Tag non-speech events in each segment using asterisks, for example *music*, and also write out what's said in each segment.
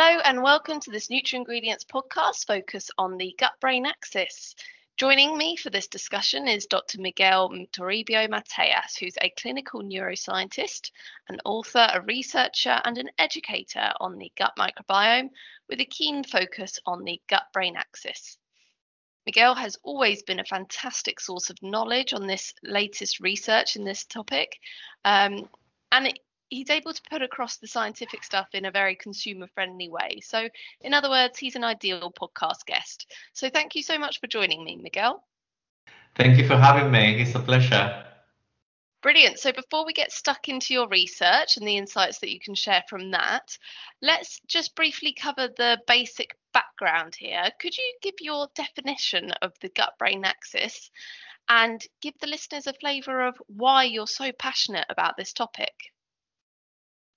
Hello and welcome to this NutraIngredients podcast focus on the gut brain axis. Joining me for this discussion is Dr. Miguel Toribio Mateas, who's a clinical neuroscientist, an author, a researcher, and an educator on the gut microbiome with a keen focus on the gut brain axis. Miguel has always been a fantastic source of knowledge on this latest research in this topic. Um, and he's able to put across the scientific stuff in a very consumer friendly way. So, in other words, he's an ideal podcast guest. So, thank you so much for joining me, Miguel. Thank you for having me. It's a pleasure. Brilliant. So, before we get stuck into your research and the insights that you can share from that, let's just briefly cover the basic background here. Could you give your definition of the gut brain axis and give the listeners a flavour of why you're so passionate about this topic?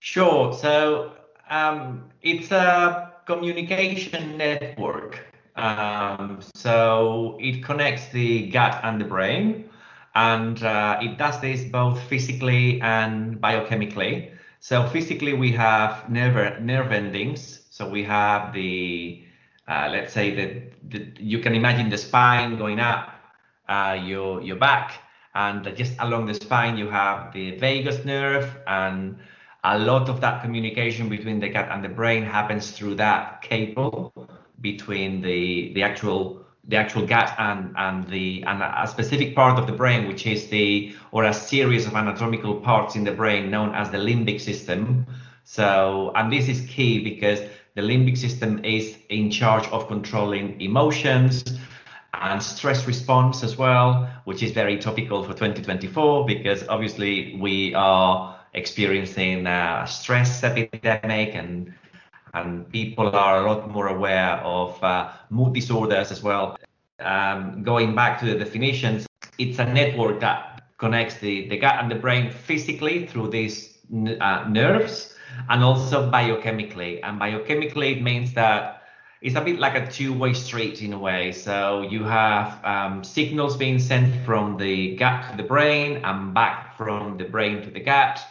Sure. So um, it's a communication network. Um, so it connects the gut and the brain, and uh, it does this both physically and biochemically. So physically, we have nerve nerve endings. So we have the uh, let's say that you can imagine the spine going up uh, your your back, and just along the spine you have the vagus nerve and a lot of that communication between the gut and the brain happens through that cable between the the actual the actual gut and and the and a specific part of the brain which is the or a series of anatomical parts in the brain known as the limbic system. So and this is key because the limbic system is in charge of controlling emotions and stress response as well which is very topical for 2024 because obviously we are experiencing a stress epidemic and and people are a lot more aware of uh, mood disorders as well. Um, going back to the definitions, it's a network that connects the, the gut and the brain physically through these uh, nerves and also biochemically. And biochemically, it means that it's a bit like a two-way street in a way. So you have um, signals being sent from the gut to the brain and back from the brain to the gut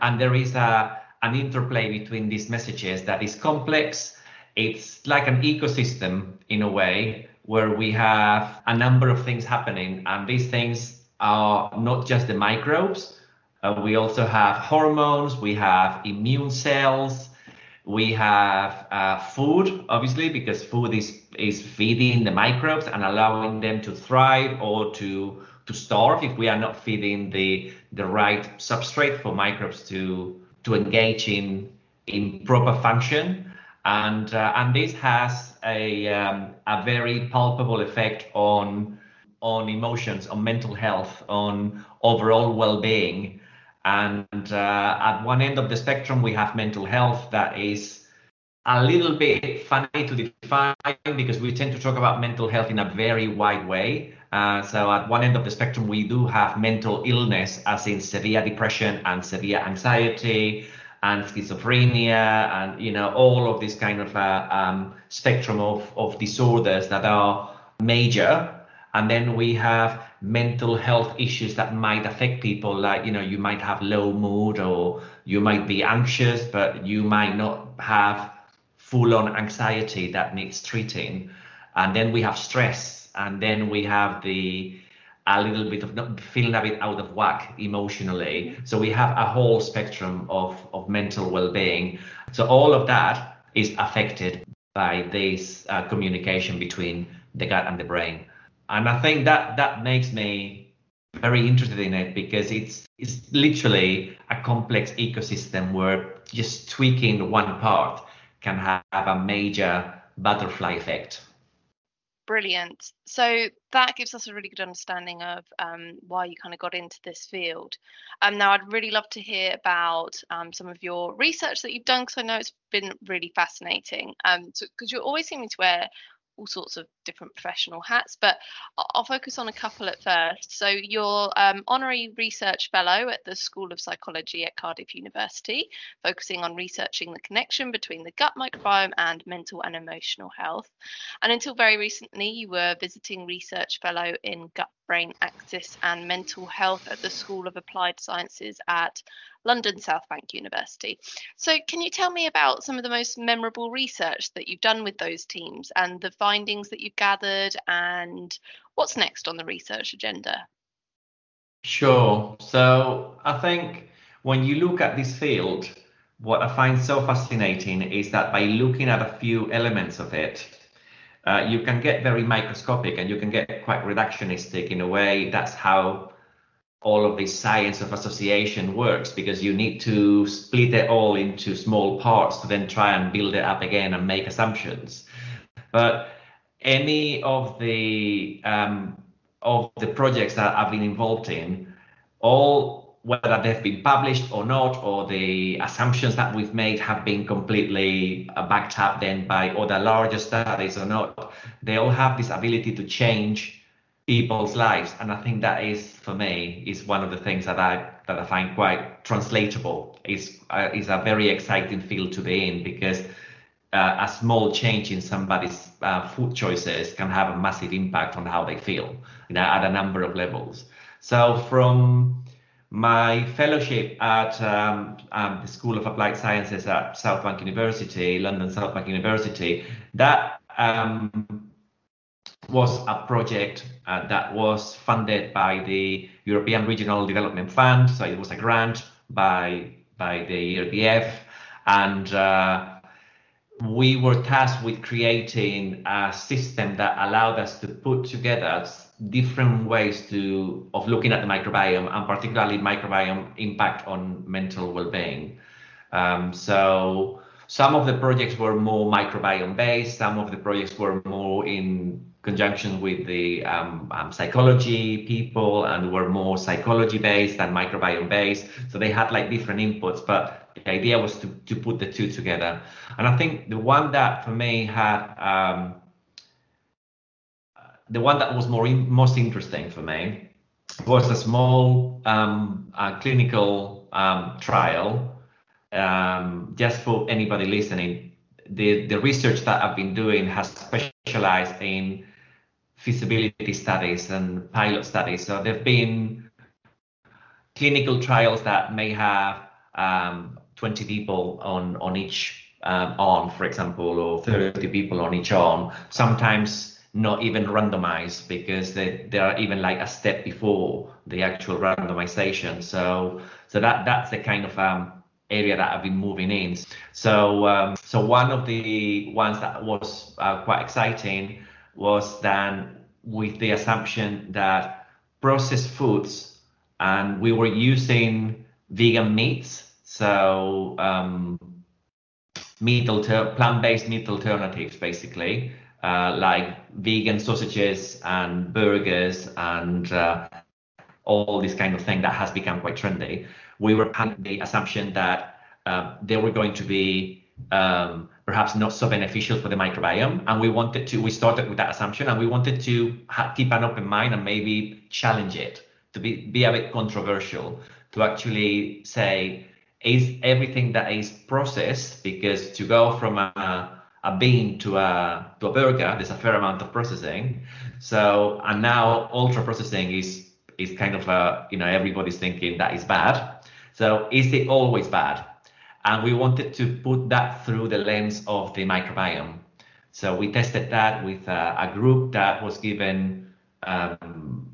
and there is a an interplay between these messages that is complex. It's like an ecosystem in a way where we have a number of things happening, and these things are not just the microbes. Uh, we also have hormones, we have immune cells, we have uh, food, obviously, because food is is feeding the microbes and allowing them to thrive or to to starve if we are not feeding the the right substrate for microbes to to engage in in proper function and uh, and this has a um, a very palpable effect on on emotions on mental health on overall well-being and uh, at one end of the spectrum we have mental health that is a little bit funny to define because we tend to talk about mental health in a very wide way. Uh, so at one end of the spectrum, we do have mental illness, as in severe depression and severe anxiety and schizophrenia and you know all of this kind of uh, um, spectrum of, of disorders that are major and then we have mental health issues that might affect people like you know you might have low mood or you might be anxious but you might not have full on anxiety that needs treating. And then we have stress, and then we have the a little bit of feeling a bit out of whack emotionally. So we have a whole spectrum of, of mental well-being. So all of that is affected by this uh, communication between the gut and the brain. And I think that that makes me very interested in it because it's it's literally a complex ecosystem where just tweaking one part can have a major butterfly effect. Brilliant. So that gives us a really good understanding of um, why you kind of got into this field. Um, now, I'd really love to hear about um, some of your research that you've done because I know it's been really fascinating. Because um, so, you're always seeming to wear all sorts of different professional hats, but I'll focus on a couple at first. So, you're um, honorary research fellow at the School of Psychology at Cardiff University, focusing on researching the connection between the gut microbiome and mental and emotional health. And until very recently, you were visiting research fellow in gut gut-brain axis and mental health at the School of Applied Sciences at London South Bank University. So, can you tell me about some of the most memorable research that you've done with those teams and the findings that you've gathered and what's next on the research agenda? Sure. So, I think when you look at this field, what I find so fascinating is that by looking at a few elements of it, uh, you can get very microscopic and you can get quite reductionistic in a way. That's how all of this science of association works because you need to split it all into small parts to then try and build it up again and make assumptions. But any of the um, of the projects that I've been involved in, all whether they've been published or not, or the assumptions that we've made have been completely uh, backed up then by other larger studies or not, they all have this ability to change people's lives. And I think that is, for me, is one of the things that I that I find quite translatable. is uh, is a very exciting field to be in because uh, a small change in somebody's uh, food choices can have a massive impact on how they feel, you know, at a number of levels. So from my fellowship at um, um, the School of Applied Sciences at South Bank University, London South Bank University, that um, was a project uh, that was funded by the European Regional Development Fund. So it was a grant by by the ERDF, and uh, we were tasked with creating a system that allowed us to put together different ways to of looking at the microbiome and particularly microbiome impact on mental well-being. Um, so some of the projects were more microbiome based, some of the projects were more in conjunction with the um, um, psychology people and were more psychology based than microbiome based. So they had like different inputs, but the idea was to, to put the two together. And I think the one that for me had um, the one that was more in, most interesting for me was a small um, uh, clinical um, trial. Um, just for anybody listening, the, the research that I've been doing has specialized in feasibility studies and pilot studies. So there've been clinical trials that may have um, 20 people on on each um, arm, for example, or 30 people on each arm. Sometimes not even randomized because they, they are even like a step before the actual randomization. So so that that's the kind of um, area that I've been moving in. So um, so one of the ones that was uh, quite exciting was then with the assumption that processed foods and we were using vegan meats. So um, meat alter- plant-based meat alternatives basically uh, like vegan sausages and burgers and uh, all this kind of thing that has become quite trendy. We were under the assumption that uh, they were going to be um, perhaps not so beneficial for the microbiome, and we wanted to. We started with that assumption, and we wanted to ha- keep an open mind and maybe challenge it to be be a bit controversial to actually say is everything that is processed because to go from a a bean to a to a burger, there's a fair amount of processing. So and now ultra processing is is kind of a you know everybody's thinking that is bad. So is it always bad? And we wanted to put that through the lens of the microbiome. So we tested that with a, a group that was given um,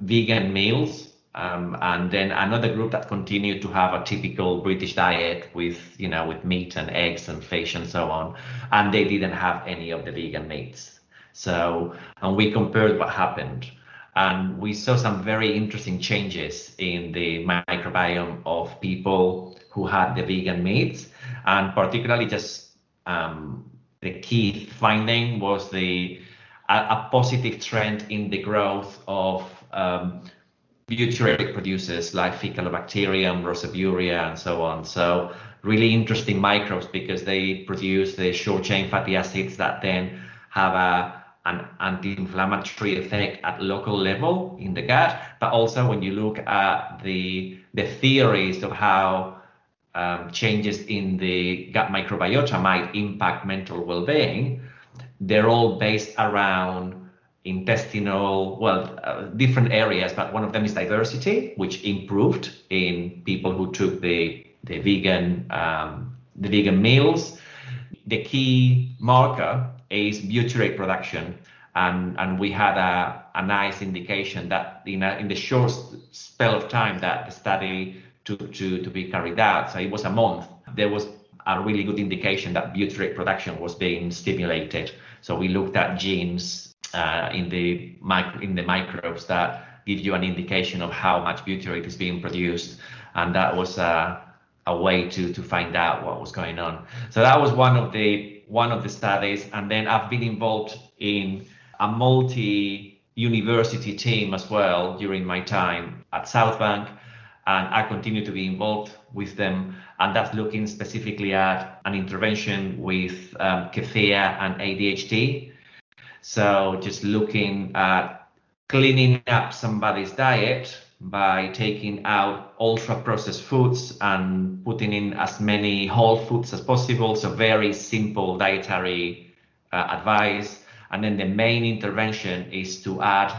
vegan meals um, and then another group that continued to have a typical British diet with, you know, with meat and eggs and fish and so on. And they didn't have any of the vegan meats. So, and we compared what happened. And we saw some very interesting changes in the microbiome of people who had the vegan meats. And particularly just um, the key finding was the a, a, positive trend in the growth of um, butyric producers like Faecalibacterium, Roseburia, and so on. So really interesting microbes because they produce the short chain fatty acids that then have a an anti-inflammatory effect at local level in the gut, but also when you look at the the theories of how um, changes in the gut microbiota might impact mental well-being, they're all based around intestinal, well, uh, different areas, but one of them is diversity, which improved in people who took the the vegan um, the vegan meals. The key marker is butyrate production, and and we had a, a nice indication that in a, in the short spell of time that the study took to to be carried out, so it was a month, there was a really good indication that butyrate production was being stimulated. So we looked at genes uh, in the micro, in the microbes that give you an indication of how much butyrate is being produced, and that was a, a way to to find out what was going on. So that was one of the one of the studies, and then I've been involved in a multi university team as well during my time at Southbank, and I continue to be involved with them, and that's looking specifically at an intervention with um, kefir and ADHD. So just looking at cleaning up somebody's diet by taking out ultra processed foods and putting in as many whole foods as possible. So very simple dietary uh, advice. And then the main intervention is to add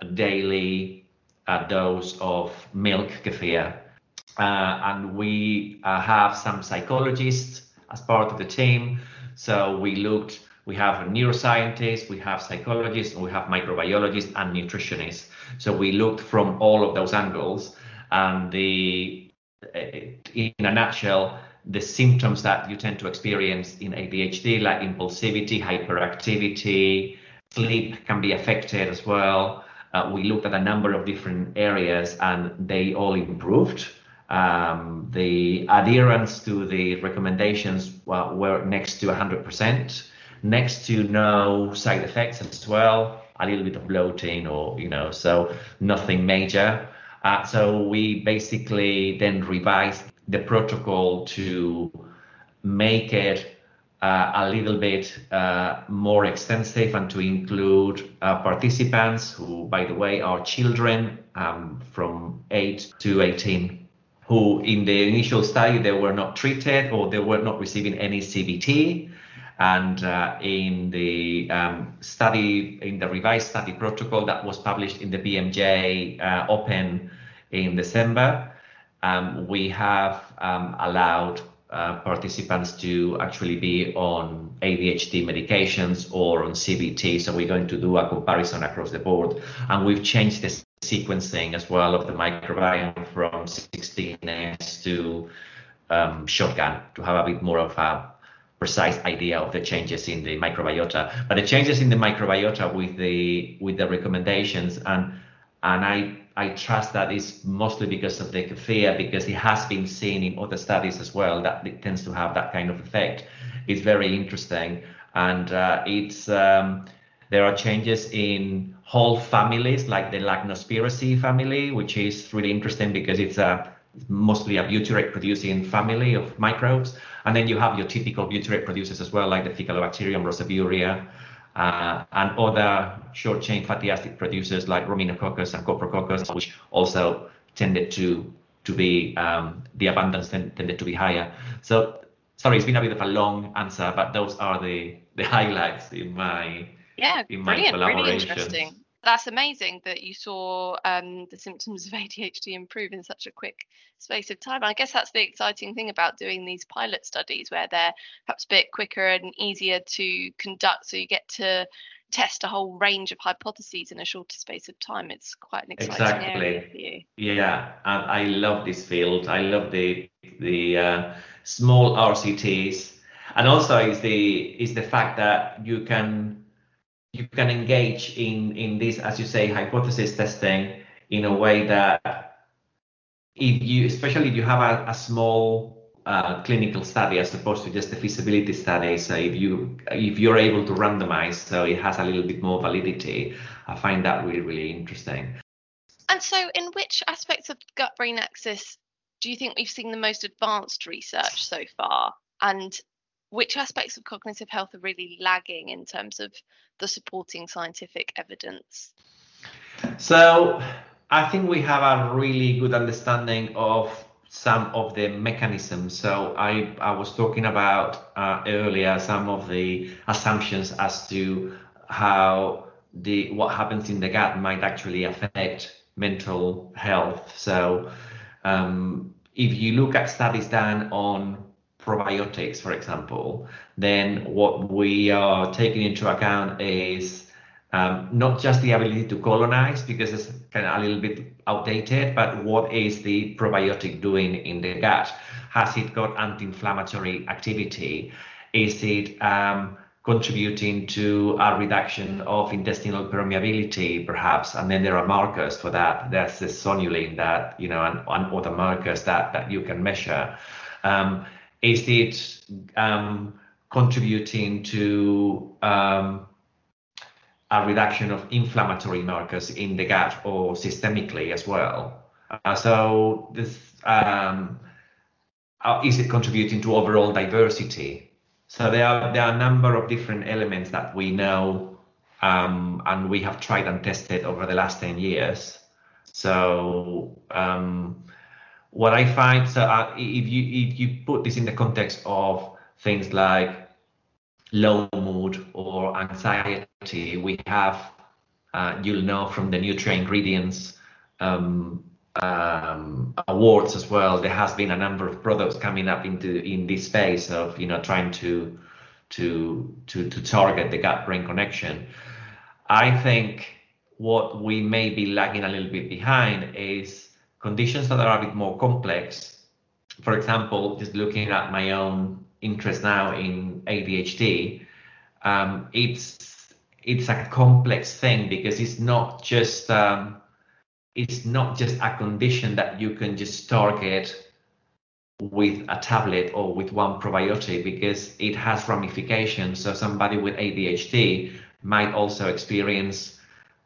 a daily uh, dose of milk kefir. Uh, and we uh, have some psychologists as part of the team. So we looked we have neuroscientists, we have psychologists, we have microbiologists and nutritionists. So we looked from all of those angles, and the in a nutshell, the symptoms that you tend to experience in ADHD, like impulsivity, hyperactivity, sleep can be affected as well. Uh, we looked at a number of different areas and they all improved. Um, the adherence to the recommendations well, were next to 100% next to no side effects as well, a little bit of bloating or, you know, so nothing major. Uh, so we basically then revised the protocol to make it uh, a little bit uh, more extensive and to include uh, participants who, by the way, are children um, from 8 to 18 who in the initial study they were not treated or they were not receiving any CBT and uh, in the um, study, in the revised study protocol that was published in the BMJ uh, Open in December, um, we have um, allowed uh, participants to actually be on ADHD medications or on CBT. So we're going to do a comparison across the board. And we've changed the sequencing as well of the microbiome from 16S to um, shotgun to have a bit more of a precise idea of the changes in the microbiota. But the changes in the microbiota with the with the recommendations and and I I trust that is mostly because of the kefir because it has been seen in other studies as well that it tends to have that kind of effect. It's very interesting and uh, it's um, there are changes in whole families like the Lachnospiraceae family, which is really interesting because it's a mostly a butyrate producing family of microbes. And then you have your typical butyrate producers as well, like the Faecalibacterium roseburia, uh, and other short chain fatty acid producers like Ruminococcus and Coprococcus, which also tended to to be um, the abundance tended to be higher. So sorry, it's been a bit of a long answer, but those are the the *laughs* highlights in my yeah, in my brilliant, really interesting that's amazing that you saw um, the symptoms of *laughs* ADHD improve in such a quick space of time. I guess that's the exciting thing about doing these pilot studies where they're perhaps a bit quicker and easier to conduct. So you get to test a whole range of hypotheses in a shorter space of time. It's quite an exciting exactly. area for you. Yeah, and I love this field. I love the the uh, small RCTs, and also is the is the fact that you can you can engage in in this, as you say, hypothesis testing in a way that if you, especially if you have a, a small uh, clinical study as opposed to just a feasibility study. So if you if you're able to randomize, so it has a little bit more validity. I find that really really interesting. And so, in which aspects of gut-brain axis do you think we've seen the most advanced research so far? And which aspects of cognitive health are really lagging in terms of the supporting scientific evidence? So, I think we have a really good understanding of some of the mechanisms. So, I, I was talking about uh, earlier some of the assumptions as to how the what happens in the gut might actually affect mental health. So um, if you look at studies done on probiotics, for example, then what we are taking into account is um, not just the ability to colonize because it's kind of a little bit outdated, but what is the probiotic doing in the gut? Has it got anti-inflammatory activity? Is it um, contributing to a reduction of intestinal permeability, perhaps? And then there are markers for that. There's the zonulin that, you know, and, and other markers that, that you can measure. Um, is it um, contributing to um, a reduction of inflammatory markers in the gut or systemically as well. Uh, so this um, uh, is it contributing to overall diversity? So there are there are a number of different elements that we know um, and we have tried and tested over the last 10 years. So um, what I find, so uh, if you if you put this in the context of things like low mood or anxiety, we have, uh, you'll know from the NutraIngredients um, um, awards as well. There has been a number of products coming up into in this space of you know trying to to to to target the gut-brain connection. I think what we may be lagging a little bit behind is conditions that are a bit more complex. For example, just looking at my own interest now in ADHD, um, it's it's a complex thing because it's not just um, it's not just a condition that you can just target with a tablet or with one probiotic because it has ramifications. So somebody with ADHD might also experience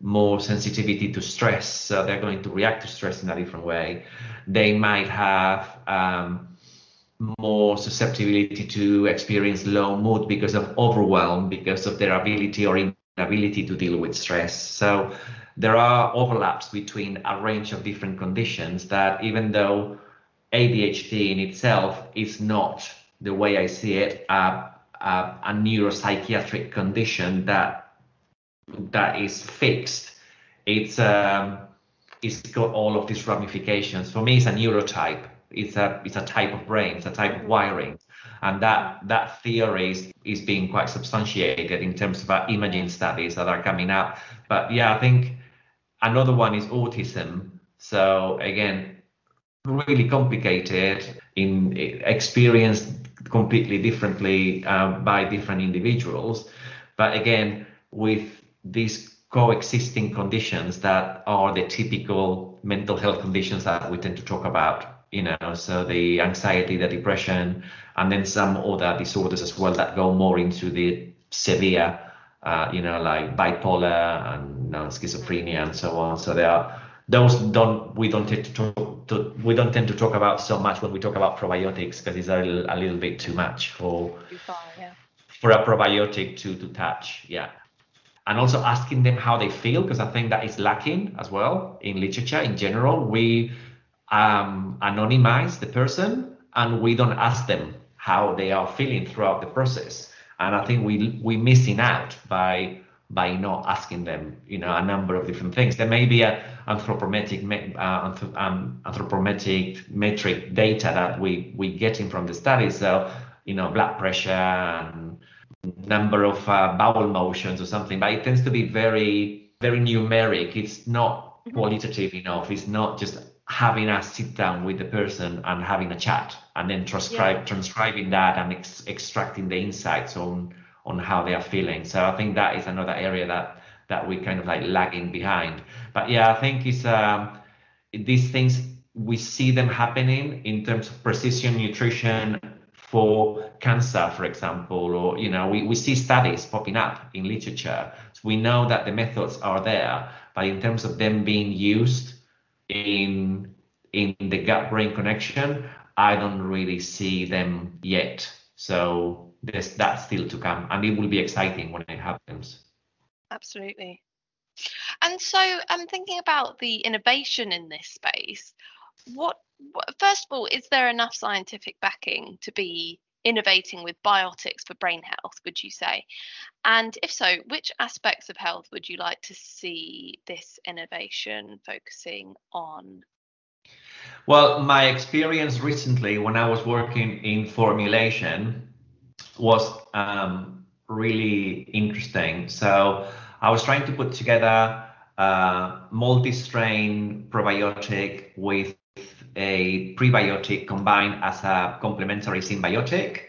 more sensitivity to stress. So they're going to react to stress in a different way. They might have um, more susceptibility to experience low mood because of overwhelm, because of their ability or inability to deal with stress. So there are overlaps between a range of different conditions that even though ADHD in itself is not the way I see it, uh, uh, a neuropsychiatric condition that that is fixed. It's um, it's got all of these ramifications. For me, it's a neurotype it's a it's a type of brain, it's a type of wiring, and that that theory is, is being quite substantiated in terms of our imaging studies that are coming up. But yeah, I think another one is autism. So again, really complicated in experienced completely differently uh, by different individuals. But again, with these coexisting conditions that are the typical mental health conditions that we tend to talk about you know, so the anxiety, the depression, and then some other disorders as well that go more into the severe, uh, you know, like bipolar and you know, schizophrenia and so on. So there are those don't we don't tend to talk to, we don't tend to talk about so much when we talk about probiotics because it's a little, a little bit too much for far, yeah. for a probiotic to to touch. Yeah and also asking them how they feel because I think that is lacking as well in literature in general. We um, anonymize the person and we don't ask them how they are feeling throughout the process. And I think we we missing out by by not asking them, you know, a number of different things. There may be a anthropometric uh, um, anthropometric metric data that we we getting from the study. So you know, blood pressure and number of uh, bowel motions or something, but it tends to be very very numeric. It's not mm-hmm. qualitative enough. It's not just having a sit down with the person and having a chat and then transcribe yeah. transcribing that and ex- extracting the insights on on how they are feeling so i think that is another area that that we kind of like lagging behind but yeah i think it's um these things we see them happening in terms of precision nutrition for cancer for example or you know we, we see studies popping up in literature so we know that the methods are there but in terms of them being used in in the gut brain connection, I don't really see them yet. So there's that still to come, and it will be exciting when it happens. Absolutely. And so I'm thinking about the innovation in this space. What first of all, is there enough scientific backing to be innovating with biotics for brain health, would you say? And if so, which aspects of health would you like to see this innovation focusing on? Well, my experience recently when I was working in formulation was um, really interesting. So I was trying to put together a multi-strain probiotic with a prebiotic combined as a complementary synbiotic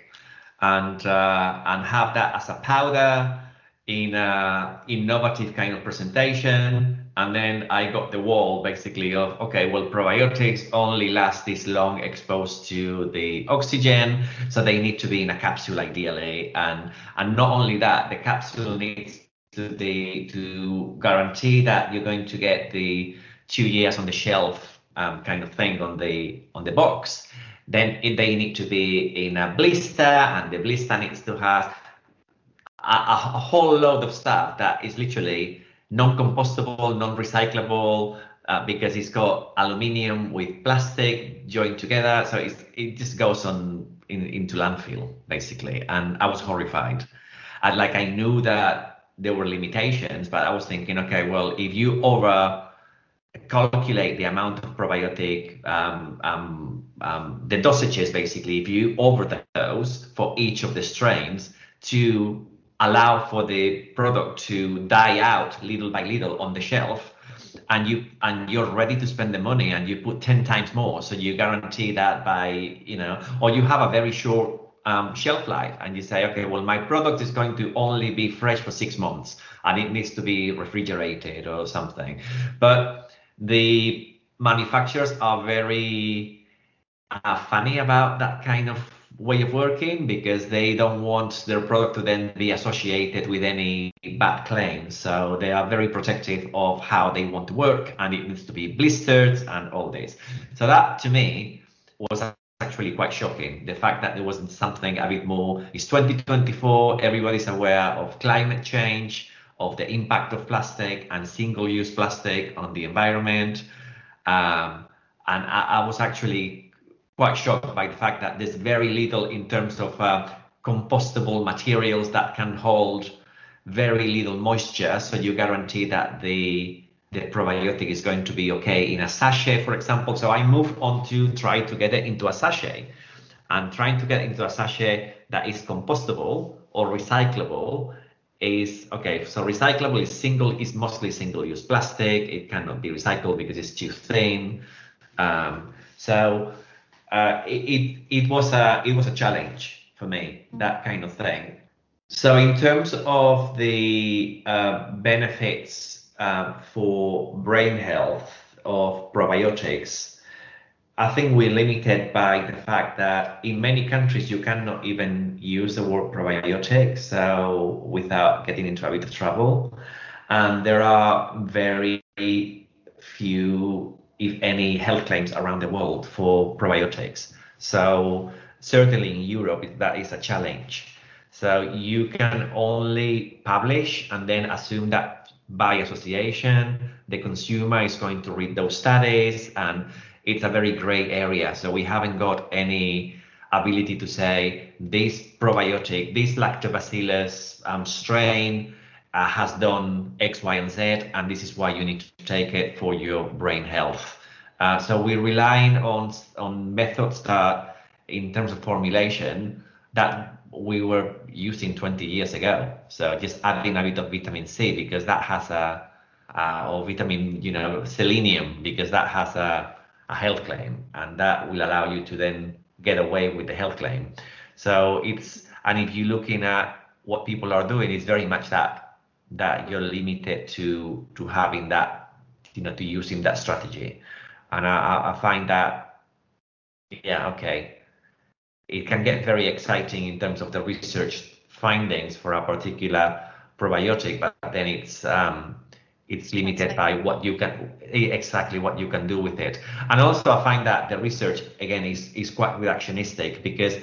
and uh, and have that as a powder in a innovative kind of presentation. And then I got the wall basically of okay, well, probiotics only last this long exposed to the oxygen, so they need to be in a capsule ideally, and and not only that, the capsule needs to the to guarantee that you're going to get the two years on the shelf um, kind of thing on the on the box. Then it, they need to be in a blister, and the blister needs to have a, a whole load of stuff that is literally non-compostable, non-recyclable, uh, because it's got aluminium with plastic joined together. So it just goes on in, into landfill basically. And I was horrified. Like I knew that there were limitations, but I was thinking, okay, well, if you over calculate the amount of probiotic, um, um, um, the dosages basically, if you overdose for each of the strains to allow for the product to die out little by little on the shelf and you and you're ready to spend the money and you put 10 times more so you guarantee that by you know or you have a very short um, shelf life and you say okay well my product is going to only be fresh for six months and it needs to be refrigerated or something. But the manufacturers are very uh, funny about that kind of way of working because they don't want their product to then be associated with any bad claims. So they are very protective of how they want to work and it needs to be blistered and all this. So that to me was actually quite shocking. The fact that there wasn't something a bit more. It's 2024, everybody's aware of climate change, of the impact of plastic and single use plastic on the environment. Um, and I, I was actually quite shocked by the fact that there's very little in terms of uh, compostable materials that can hold very little moisture. So you guarantee that the the probiotic is going to be okay in a sachet, for example. So I moved on to try to get it into a sachet and trying to get into a sachet that is compostable or recyclable is okay. So recyclable is single is mostly single use plastic. It cannot be recycled because it's too thin. Um, so uh, it, it was a it was a challenge for me that kind of thing. So in terms of the uh, benefits uh, for brain health of probiotics, I think we're limited by the fact that in many countries you cannot even use the word probiotic, so without getting into a bit of trouble, and there are very few if any, health claims around the world for probiotics. So certainly in Europe, that is a challenge. So you can only publish and then assume that by association, the consumer is going to read those studies and it's a very gray area. So we haven't got any ability to say this probiotic, this lactobacillus um, strain uh, has done X, Y, and Z, and this is why you need to take it for your brain health. Uh, so we're relying on on methods that, in terms of formulation, that we were using 20 years ago. So just adding a bit of vitamin C because that has a, uh, or vitamin, you know, selenium because that has a, a health claim, and that will allow you to then get away with the health claim. So it's, and if you're looking at what people are doing, it's very much that that you're limited to to having that you know to using that strategy and I, I find that yeah okay it can get very exciting in terms of the research findings for a particular probiotic but then it's um, it's limited by what you can exactly what you can do with it and also i find that the research again is is quite reductionistic because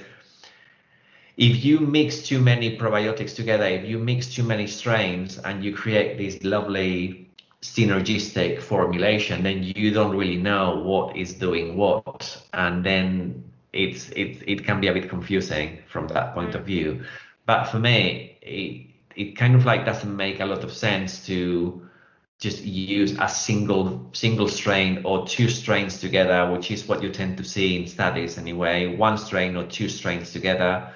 if you mix too many probiotics together, if you mix too many strains and you create this lovely synergistic formulation, then you don't really know what is doing what. And then it's it it can be a bit confusing from that point of mm. view. But for me, it it kind of like doesn't make a lot of sense to just use a single single strain or two strains together, which is what you tend to see in studies anyway. One strain or two strains together.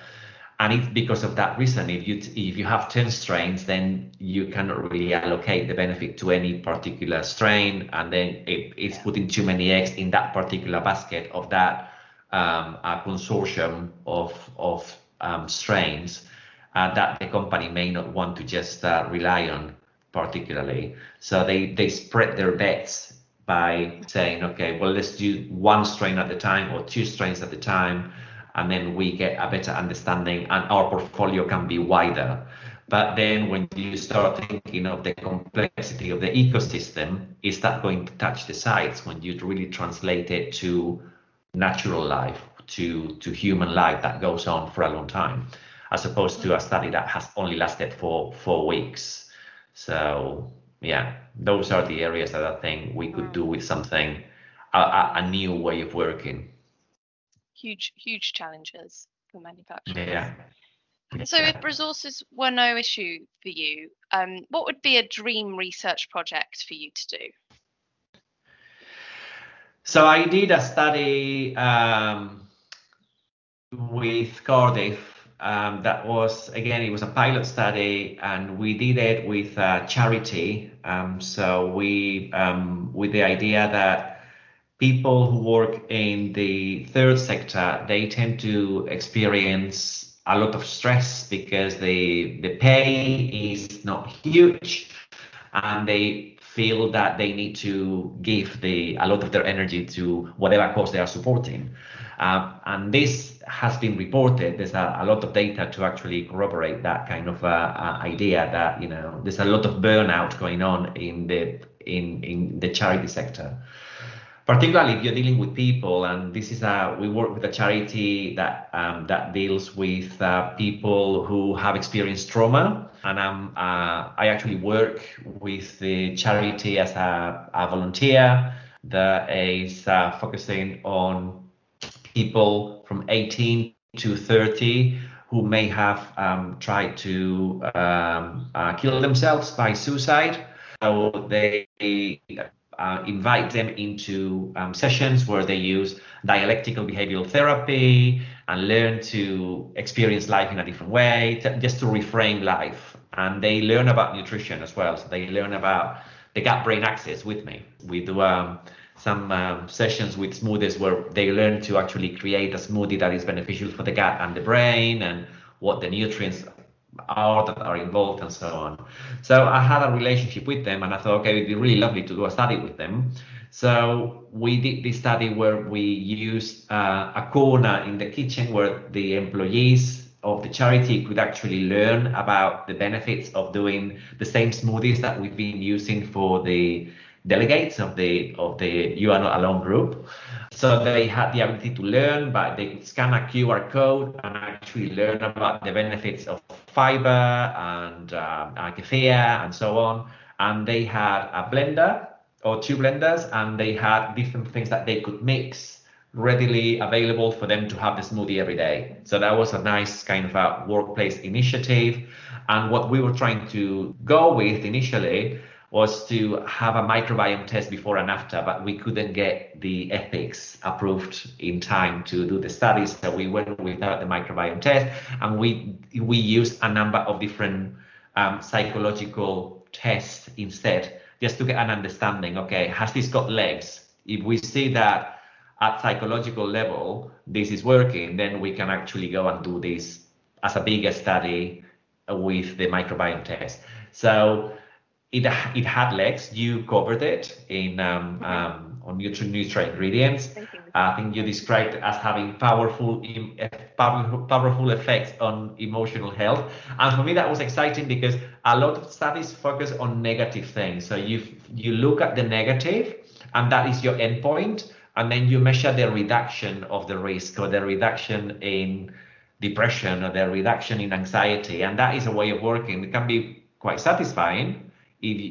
And it's because of that reason if you if you have 10 strains then you cannot really allocate the benefit to any particular strain and then it, it's putting too many eggs in that particular basket of that um, a consortium of of um, strains uh, that the company may not want to just uh, rely on particularly so they they spread their bets by saying okay well let's do one strain at a time or two strains at a time and then we get a better understanding and our portfolio can be wider. But then when you start thinking of the complexity of the ecosystem, is that going to touch the sites when you really translate it to natural life, to, to human life that goes on for a long time, as opposed to a study that has only lasted for four weeks. So yeah, those are the areas that I think we could do with something, a, a new way of working huge, huge challenges for manufacturers. Yeah. So, if resources were no issue for you, um, what would be a dream research project for you to do? So, I did a study um, with Cardiff. Um, that was again, it was a pilot study, and we did it with a charity. Um, so we, um, with the idea that people who work in the third sector, they tend to experience a lot of stress because the the pay is not huge and they feel that they need to give the a lot of their energy to whatever cause they are supporting. Um, and this has been reported. There's a, a, lot of data to actually corroborate that kind of uh, uh, idea that you know there's a lot of burnout going on in the in in the charity sector particularly if you're dealing with people and this is a we work with a charity that um, that deals with uh, people who have experienced trauma and um, uh, i actually work with the charity as a, a volunteer that is uh, focusing on people from 18 to 30 who may have um, tried to um, uh, kill themselves by suicide so they uh, invite them into um, sessions where they use dialectical behavioral therapy and learn to experience life in a different way, just to reframe life. And they learn about nutrition as well. So they learn about the gut brain axis with me. We do um, some um, sessions with smoothies where they learn to actually create a smoothie that is beneficial for the gut and the brain and what the nutrients are that are involved and so on. So I had a relationship with them and I thought, okay, it'd be really lovely to do a study with them. So we did this study where we used uh, a corner in the kitchen where the employees of the charity could actually learn about the benefits of doing the same smoothies that we've been using for the delegates of the of the You Are Not Alone group. So they had the ability to learn, but they could scan a QR code and actually learn about the benefits of fiber and uh, kefir and so on. And they had a blender or two blenders, and they had different things that they could mix readily available for them to have the smoothie every day. So that was a nice kind of a workplace initiative. And what we were trying to go with initially was to have a microbiome test before and after, but we couldn't get the ethics approved in time to do the studies. So we went without the microbiome test, and we we used a number of different um, psychological tests instead, just to get an understanding. Okay, has this got legs? If we see that at psychological level this is working, then we can actually go and do this as a bigger study with the microbiome test. So it it had legs. You covered it in um, um, on nutrient ingredients. I think you described it as having powerful, powerful powerful effects on emotional health. And for me, that was exciting because a lot of studies focus on negative things. So you you look at the negative, and that is your endpoint, and then you measure the reduction of the risk or the reduction in depression or the reduction in anxiety, and that is a way of working. It can be quite satisfying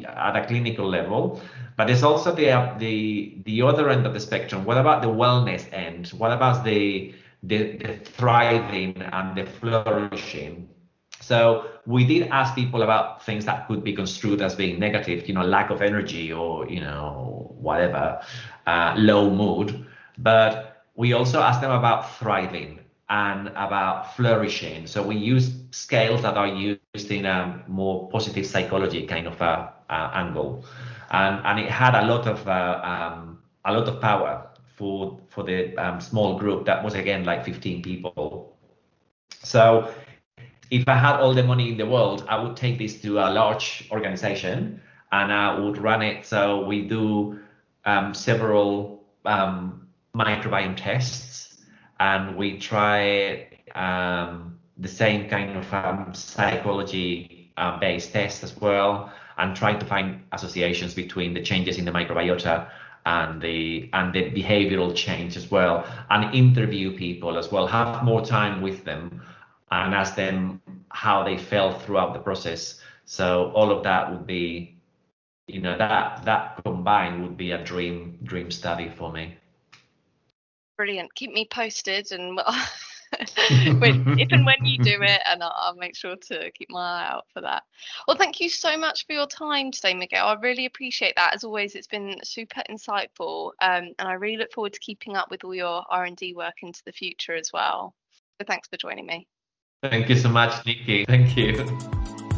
at a clinical level. But there's also the the the other end of the spectrum. What about the wellness end? What about the the, the thriving and the flourishing. So we did ask people about things that could be construed as being negative, you know, lack of energy or, you know, whatever, uh, low mood. But we also asked them about thriving and about flourishing. So we use scales that are used in a more positive psychology kind of a, a angle, and and it had a lot of uh, um, a lot of power for for the um, small group that was again like 15 people. So if I had all the money in the world, I would take this to a large organization and I would run it. So we do um, several um, microbiome tests and we try um, the same kind of um, psychology uh, based tests as well and trying to find associations between the changes in the microbiota and the and the behavioral change as well and interview people as well have more time with them and ask them how they felt throughout the process. So all of that would be you know that that combined would be a dream dream study for me brilliant keep me posted and *laughs* *laughs* when, if and when you do it, and I'll, I'll, make sure to keep my eye out for that. Well, thank you so much for your time today, Miguel. I really appreciate that. As always, it's been super insightful, um, and I really look forward to keeping up with all your R and D work into the future as well. So thanks for joining me. Thank you so much, Nikki. Thank you.